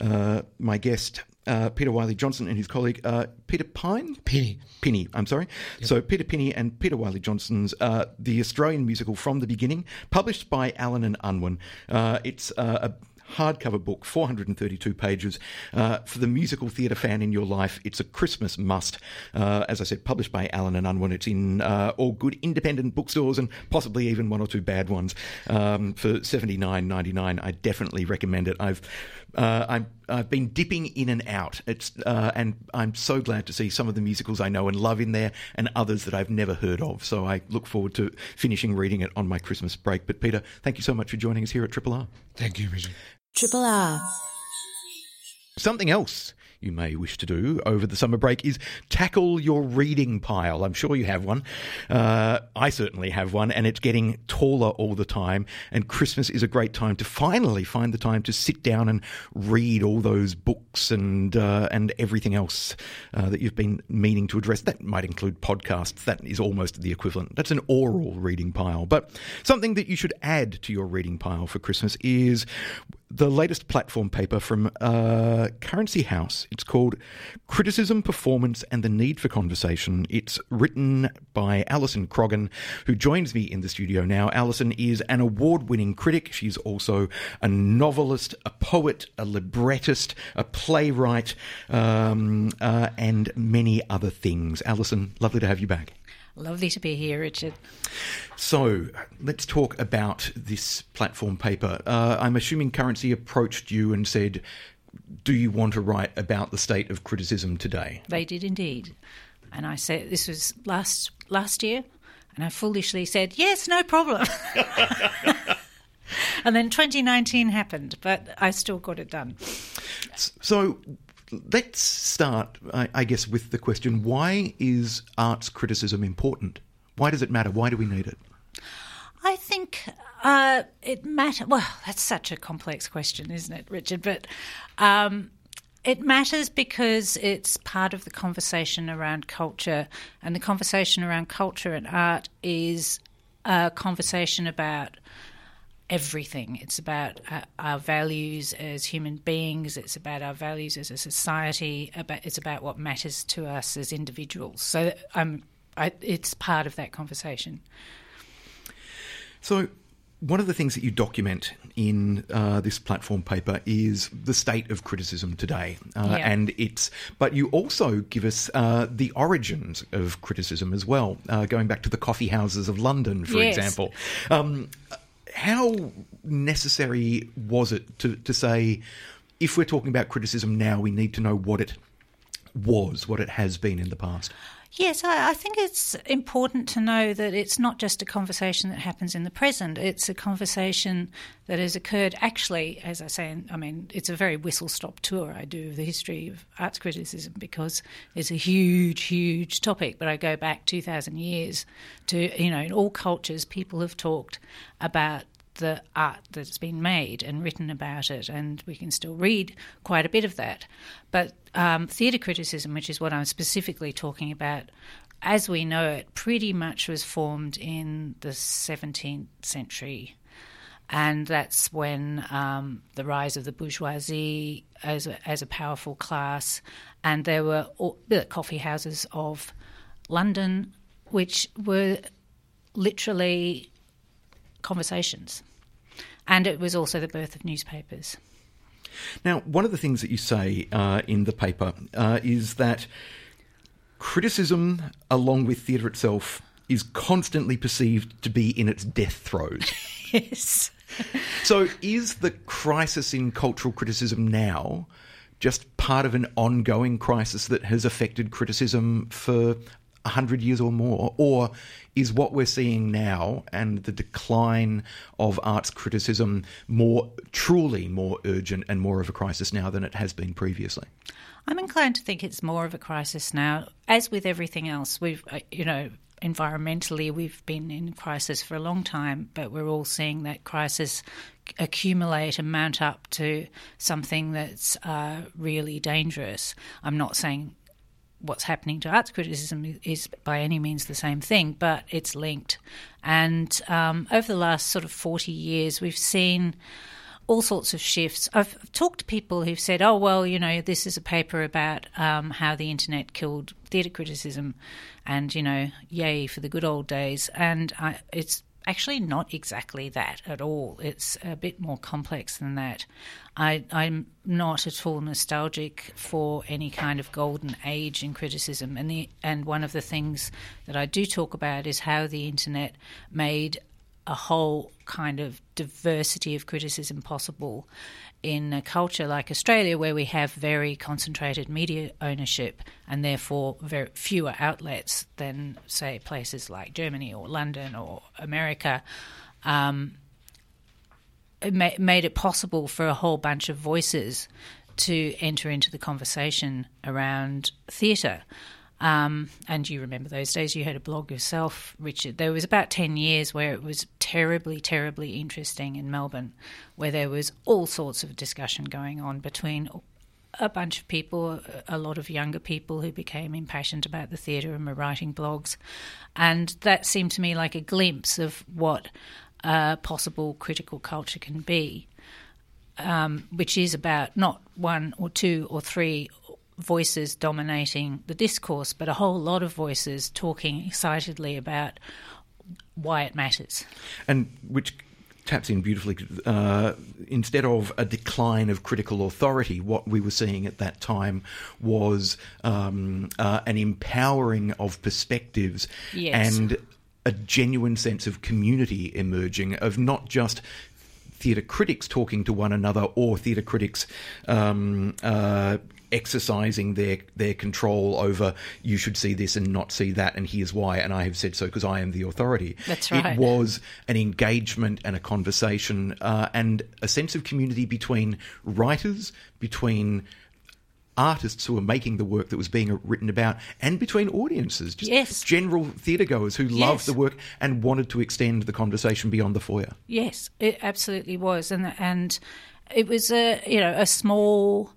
uh, my guest. Uh, Peter Wyllie Johnston and his colleague uh, Peter Pine? Pinne. Pinne, I'm sorry. Yep. So Peter Pinne and Peter Wyllie Johnston's uh, The Australian Musical From the Beginning, published by Allen and Unwin. it's a hardcover book, 432 pages. Uh, for the musical theatre fan in your life, it's a Christmas must. Uh, as I said, published by Allen and Unwin. It's in uh, all good independent bookstores and possibly even one or two bad ones. Um, for 79.99, I definitely recommend it. I've uh, I'm, I've been dipping in and out. It's uh, and I'm so glad to see some of the musicals I know and love in there, and others that I've never heard of. So I look forward to finishing reading it on my Christmas break. But Peter, thank you so much for joining us here at Triple R. Thank you, Richard. Triple R. Something else you may wish to do over the summer break is tackle your reading pile. I'm sure you have one. Uh, I certainly have one, and it's getting taller all the time. And Christmas is a great time to finally find the time to sit down and read all those books and uh, and everything else uh, that you've been meaning to address. That might include podcasts. That is almost the equivalent. That's an oral reading pile. But something that you should add to your reading pile for Christmas is the latest platform paper from uh, Currency House. It's called Criticism, Performance, and the Need for Conversation. It's written by Alison Croggon, who joins me in the studio now. Alison is an award winning critic. She's also a novelist, a poet, a librettist, a playwright, um, uh, and many other things. Alison, lovely to have you back. Lovely to be here, Richard. So let's talk about this platform paper. Uh, I'm assuming Currency approached you and said, Do you want to write about the state of criticism today? They did indeed. And I said, This was last, last year. And I foolishly said, Yes, no problem. and then 2019 happened, but I still got it done. So, let's start, I, I guess, with the question why is arts criticism important? Why does it matter? Why do we need it? I think uh, it matters. Well, that's such a complex question, isn't it, Richard? But um, it matters because it's part of the conversation around culture, and the conversation around culture and art is a conversation about everything. It's about uh, our values as human beings. It's about our values as a society. About it's about what matters to us as individuals. So um, I, it's part of that conversation. So, one of the things that you document in uh, this platform paper is the state of criticism today, uh, Yeah. and it's. But you also give us uh, the origins of criticism as well, uh, going back to the coffee houses of London, for Yes. example. Um, how necessary was it to, to say, if we're talking about criticism now, we need to know what it was, what it has been in the past? Yes, I, I think it's important to know that it's not just a conversation that happens in the present. It's a conversation that has occurred actually, as I say, I mean, it's a very whistle stop tour I do of the history of arts criticism because it's a huge, huge topic. But I go back 2,000 years to, you know, in all cultures, people have talked about the art that's been made and written about it, and we can still read quite a bit of that. But um, theatre criticism, which is what I'm specifically talking about, as we know it, pretty much was formed in the 17th century. And that's when um, the rise of the bourgeoisie as a, as a powerful class, and there were all, the coffee houses of London, which were literally conversations. And it was also the birth of newspapers. Now, one of the things that you say uh, in the paper uh, is that criticism, along with theatre itself, is constantly perceived to be in its death throes. Yes. so, is the crisis in cultural criticism now just part of an ongoing crisis that has affected criticism for a hundred years or more, or is what we're seeing now and the decline of arts criticism more truly more urgent and more of a crisis now than it has been previously? I'm inclined to think it's more of a crisis now. As with everything else, we've, uh, you know, environmentally, we've been in crisis for a long time, but we're all seeing that crisis accumulate and mount up to something that's uh, really dangerous. I'm not saying what's happening to arts criticism is by any means the same thing, but it's linked. And um, over the last sort of 40 years, we've seen all sorts of shifts. I've talked to people who've said, oh, well, you know, this is a paper about um, how the internet killed theatre criticism and, you know, yay for the good old days. And I, it's actually not exactly that at all. It's a bit more complex than that. I, I'm not at all nostalgic for any kind of golden age in criticism, and the and one of the things that I do talk about is how the internet made a whole kind of diversity of criticism possible in a culture like Australia, where we have very concentrated media ownership and therefore very fewer outlets than, say, places like Germany or London or America. Um, it ma- made it possible for a whole bunch of voices to enter into the conversation around theatre. Um, and you remember those days, you had a blog yourself, Richard. There was about 10 years where it was terribly, terribly interesting in Melbourne, where there was all sorts of discussion going on between a bunch of people, a lot of younger people who became impassioned about the theatre and were writing blogs. And that seemed to me like a glimpse of what uh, possible critical culture can be, um, which is about not one or two or three voices dominating the discourse, but a whole lot of voices talking excitedly about why it matters. And which taps in beautifully. Uh, instead of a decline of critical authority, what we were seeing at that time was um, uh, an empowering of perspectives Yes. and a genuine sense of community emerging, of not just theatre critics talking to one another or theatre critics um, uh, exercising their their control over you should see this and not see that and here's why and I have said so because I am the authority. That's right. It was an engagement and a conversation uh, and a sense of community between writers, between artists who were making the work that was being written about, and between audiences, just Yes. general theatre goers who loved the work and wanted to extend the conversation beyond the foyer. Yes, it absolutely was, and and it was a you know a small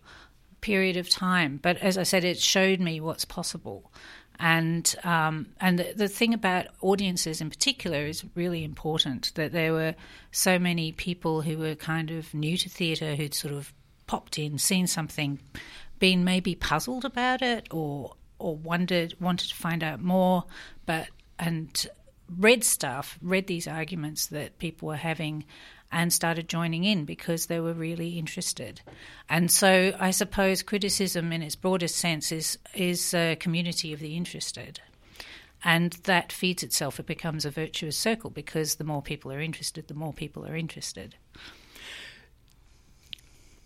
period of time. But as I said, it showed me what's possible. And um, and the, the, thing about audiences in particular is really important that there were so many people who were kind of new to theatre who'd sort of popped in, seen something, been maybe puzzled about it, or or wondered wanted to find out more, but and read stuff, read these arguments that people were having, and started joining in because they were really interested. And so I suppose criticism in its broadest sense is, is a community of the interested. And that feeds itself. It becomes a virtuous circle because the more people are interested, the more people are interested.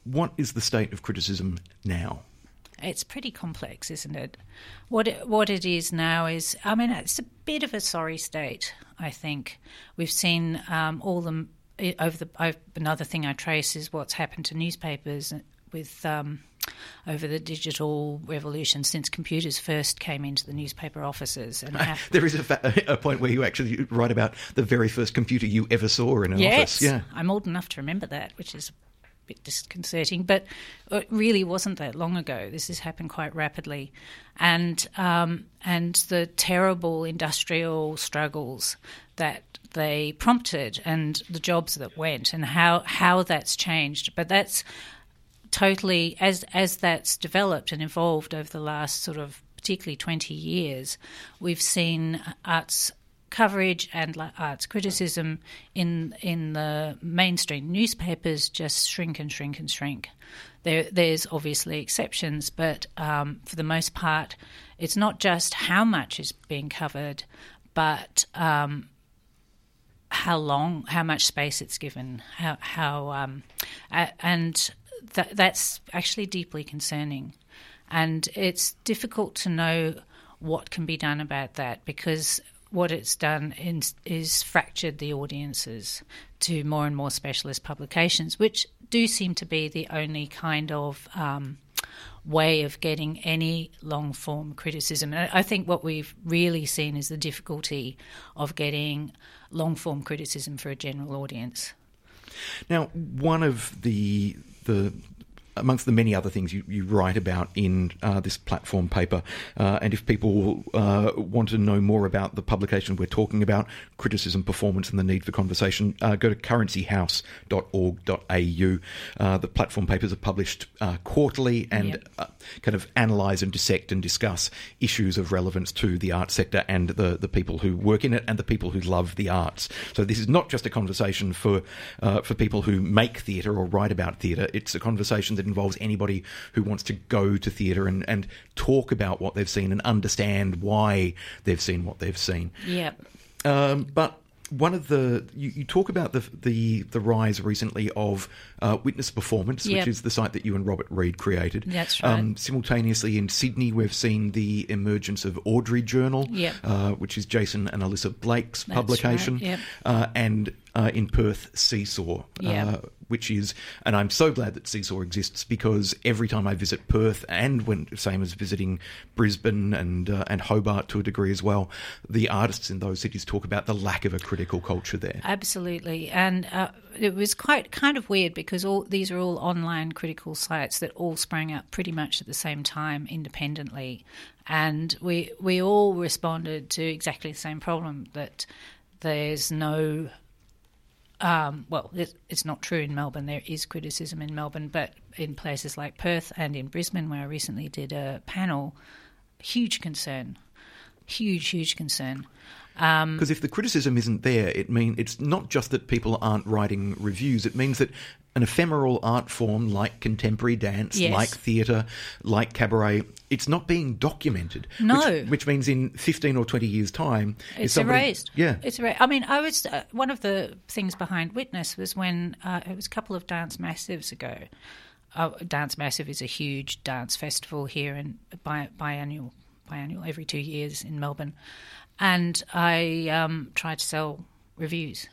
What is the state of criticism now? It's pretty complex, isn't it? What it, what it is now is, I mean, it's a bit of a sorry state. I think we've seen um, all the over the another thing I trace is what's happened to newspapers with um, over the digital revolution since computers first came into the newspaper offices. And how- there is a, fa- a, point where you actually write about the very first computer you ever saw in an yes, office. Yeah, I'm old enough to remember that, which is bit disconcerting, but it really wasn't that long ago. This has happened quite rapidly, and um, and the terrible industrial struggles that they prompted and the jobs that went and how how that's changed. But that's totally as as that's developed and evolved over the last sort of particularly 20 years, we've seen arts coverage and arts criticism in in the mainstream newspapers just shrink and shrink and shrink. There, there's obviously exceptions, but um, for the most part, it's not just how much is being covered, but um, how long, how much space it's given, how, how um, and that, that's actually deeply concerning. And it's difficult to know what can be done about that because what it's done is, is, fractured the audiences to more and more specialist publications, which do seem to be the only kind of um, way of getting any long form criticism. And I think what we've really seen is the difficulty of getting long form criticism for a general audience. Now, one of the the amongst the many other things you, you write about in uh, this platform paper. Uh, and if people uh, want to know more about the publication we're talking about, criticism, performance, and the need for conversation, uh, go to currencyhouse.org.au. Uh, the platform papers are published uh, quarterly and yep. kind of analyse and dissect and discuss issues of relevance to the art sector and the, the people who work in it and the people who love the arts. So this is not just a conversation for for people who make theatre or write about theatre. It's a conversation that involves anybody who wants to go to theatre and, and talk about what they've seen and understand why they've seen what they've seen. Yeah. Um, but one of the you, you, talk about the the the rise recently of uh, witness performance, yep. which is the site that you and Robert Reid created. That's right. Um, simultaneously in Sydney, we've seen the emergence of Audrey Journal, yep. uh, which is Jason and Elissa Blake's That's publication, right. yep. uh, and uh, in Perth, Seesaw. Yep which is, and I'm so glad that Seesaw exists because every time I visit Perth, and when same as visiting Brisbane and uh, and Hobart to a degree as well, the artists in those cities talk about the lack of a critical culture there. Absolutely, and uh, it was quite kind of weird because all these are all online critical sites that all sprang up pretty much at the same time independently, and we we all responded to exactly the same problem that there's no um, well, it, it's not true in Melbourne. There is criticism in Melbourne, but in places like Perth and in Brisbane, where I recently did a panel, huge concern, huge, huge concern. Because um, if the criticism isn't there, it mean it's not just that people aren't writing reviews. It means that an ephemeral art form like contemporary dance, yes. like theatre, like cabaret, it's not being documented. No, which, which means in fifteen or twenty years' time, it's somebody, erased. Yeah, it's erased. I mean, I was uh, one of the things behind Witness was when uh, it was a couple of dance massives ago. Uh, dance Massive is a huge dance festival here in bi- biannual, biannual every two years in Melbourne and I um, tried to sell reviews,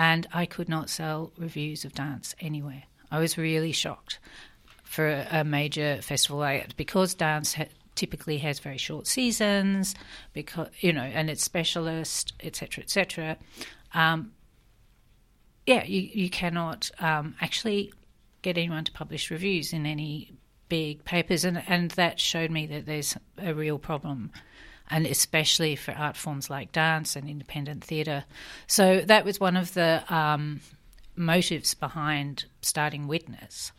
and I could not sell reviews of dance anywhere. I was really shocked for a, major festival because dance ha- typically has very short seasons, because you know, and it's specialist, etc., etc. Um, yeah, you you cannot um, actually get anyone to publish reviews in any big papers, and, and that showed me that there's a real problem, and especially for art forms like dance and independent theatre. So that was one of the um, motives behind starting Witness,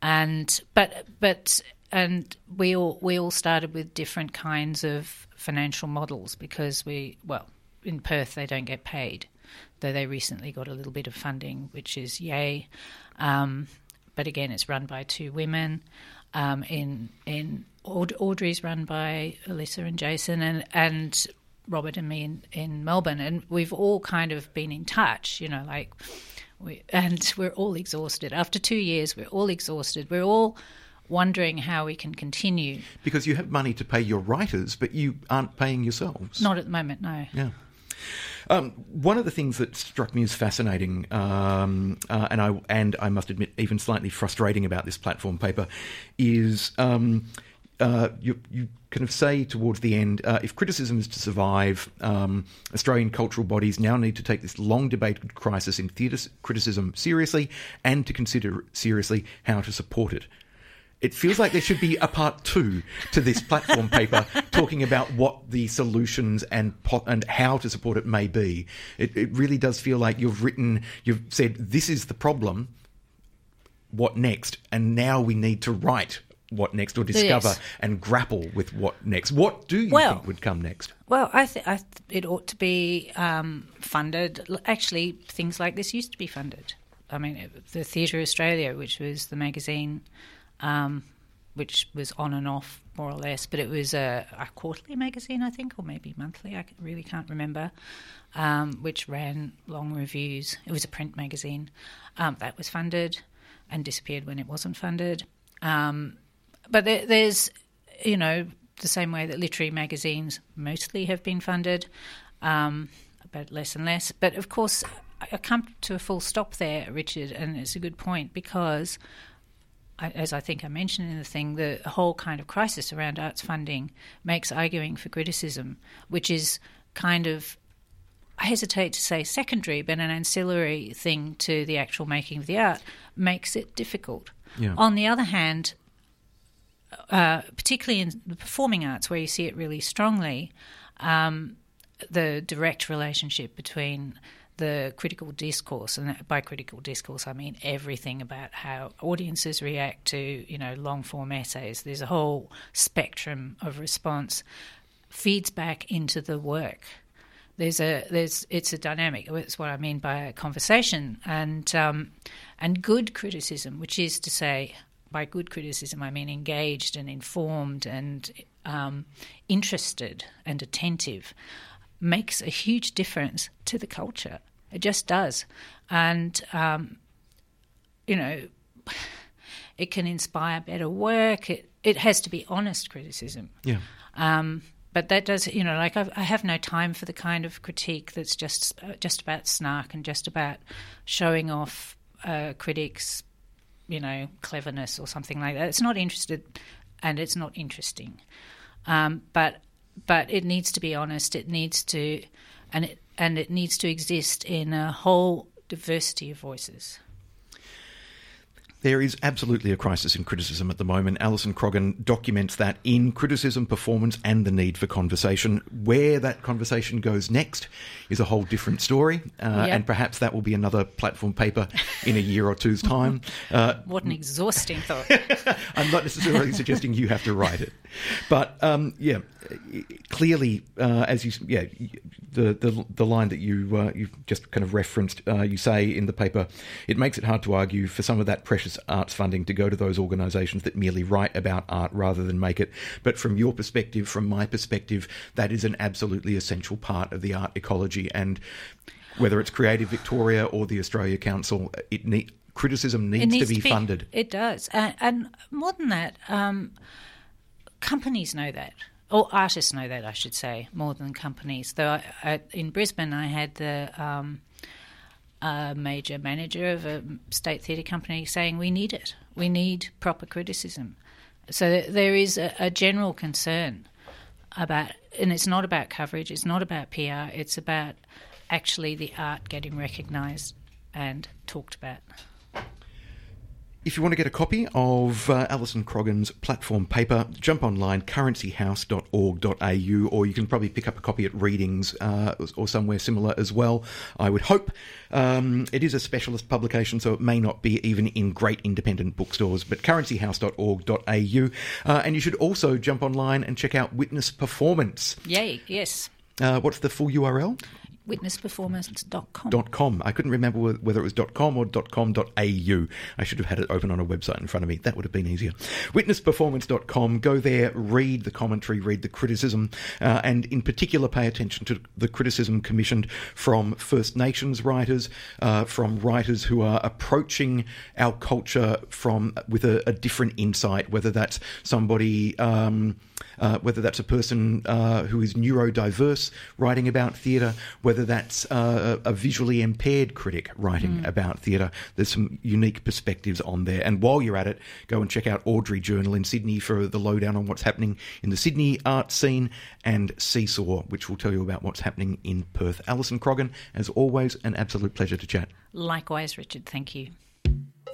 and but but and we all we all started with different kinds of financial models because we well in Perth they don't get paid, though they recently got a little bit of funding, which is yay. Um, but again, it's run by two women. Um, in in Aud- Audrey's run by Elissa and Jason, and and Robert and me in, in Melbourne, and we've all kind of been in touch. You know, like we and we're all exhausted after two years. We're all exhausted. We're all wondering how we can continue. Because you have money to pay your writers, but you aren't paying yourselves. Not at the moment, no. Yeah. Um, one of the things that struck me as fascinating, um, uh, and I and I must admit, even slightly frustrating about this platform paper, is um, uh, you, you kind of say towards the end, uh, if criticism is to survive, um, Australian cultural bodies now need to take this long debated crisis in theatre criticism seriously, and to consider seriously how to support it it feels like there should be a part two to this platform paper talking about what the solutions and and how to support it may be. It, it really does feel like you've written, you've said, this is the problem. What next? And now we need to write what next or discover Yes. and grapple with what next. What do you Well- think would come next? Well, I think I th- it ought to be um, funded. Actually, things like this used to be funded. I mean, the Theatre Australia, which was the magazine, um, which was on and off more or less, but it was a, a quarterly magazine, I think, or maybe monthly. I really can't remember. Um, which ran long reviews. It was a print magazine um, that was funded and disappeared when it wasn't funded. Um, but there, there's, you know, the same way that literary magazines mostly have been funded, um, but less and less. But of course, I I come to a full stop there, Richard, and it's a good point because, I, as I think I mentioned in the thing, the whole kind of crisis around arts funding makes arguing for criticism, which is kind of I hesitate to say secondary, but an ancillary thing to the actual making of the art, makes it difficult. Yeah. On the other hand, uh, particularly in the performing arts, where you see it really strongly, um, the direct relationship between the critical discourse, and by critical discourse I mean everything about how audiences react to you know long form essays. There's a whole spectrum of response feeds back into the work. There's a there's it's a dynamic. It's what I mean by a conversation and um, and good criticism, which is to say, by good criticism I mean engaged and informed and um, interested and attentive, makes a huge difference to the culture. It just does, and um, you know, it can inspire better work. It it has to be honest criticism. Yeah. Um, but that does, you know, like I've, I have no time for the kind of critique that's just uh, just about snark and just about showing off uh, critics, you know, cleverness or something like that. It's not interested, and it's not interesting. Um, but but it needs to be honest. It needs to, and it and it needs to exist in a whole diversity of voices. There is absolutely a crisis in criticism at the moment. Alison Croggon documents that in criticism, performance, and the need for conversation. Where that conversation goes next is a whole different story, uh, Yep. and perhaps that will be another platform paper in a year or two's time. Uh, What an exhausting thought. I'm not necessarily suggesting you have to write it, but um, yeah, clearly, uh, as you yeah, the the, the line that you uh, you've just kind of referenced, uh, you say in the paper, it makes it hard to argue for some of that precious arts funding to go to those organisations that merely write about art rather than make it. But from your perspective, from my perspective, that is an absolutely essential part of the art ecology, and whether it's Creative Victoria or the Australia Council, it need, criticism needs, needs to be funded. It does, and, and more than that, um, companies know that, or artists know that, I should say, more than companies. Though I, I, in Brisbane, I had the um, a major manager of a state theatre company saying, "We need it. We need proper criticism." So there is a, a general concern about, and it's not about coverage. It's not about PR. It's about actually the art getting recognised and talked about. If you want to get a copy of uh, Alison Croggon's platform paper, jump online, currencyhouse.org.au, or you can probably pick up a copy at Readings uh, or somewhere similar as well, I would hope. Um, it is a specialist publication, so it may not be even in great independent bookstores, but currencyhouse.org.au. Uh, and you should also jump online and check out Witness Performance. Yay, yes. Uh, what's the full URL? witnessperformance.com. .com. I couldn't remember whether it was .com or .com.au. I should have had it open on a website in front of me. That would have been easier. Witnessperformance.com. Go there, read the commentary, read the criticism, uh, and in particular pay attention to the criticism commissioned from First Nations writers, uh, from writers who are approaching our culture from with a, a different insight, whether that's somebody... Um, uh, whether that's a person uh, who is neurodiverse writing about theatre, whether that's uh, a visually impaired critic writing mm. about theatre. There's some unique perspectives on there. And while you're at it, go and check out Audrey Journal in Sydney for the lowdown on what's happening in the Sydney art scene, and Seesaw, which will tell you about what's happening in Perth. Alison Croggon, as always, an absolute pleasure to chat. Likewise, Richard. Thank you.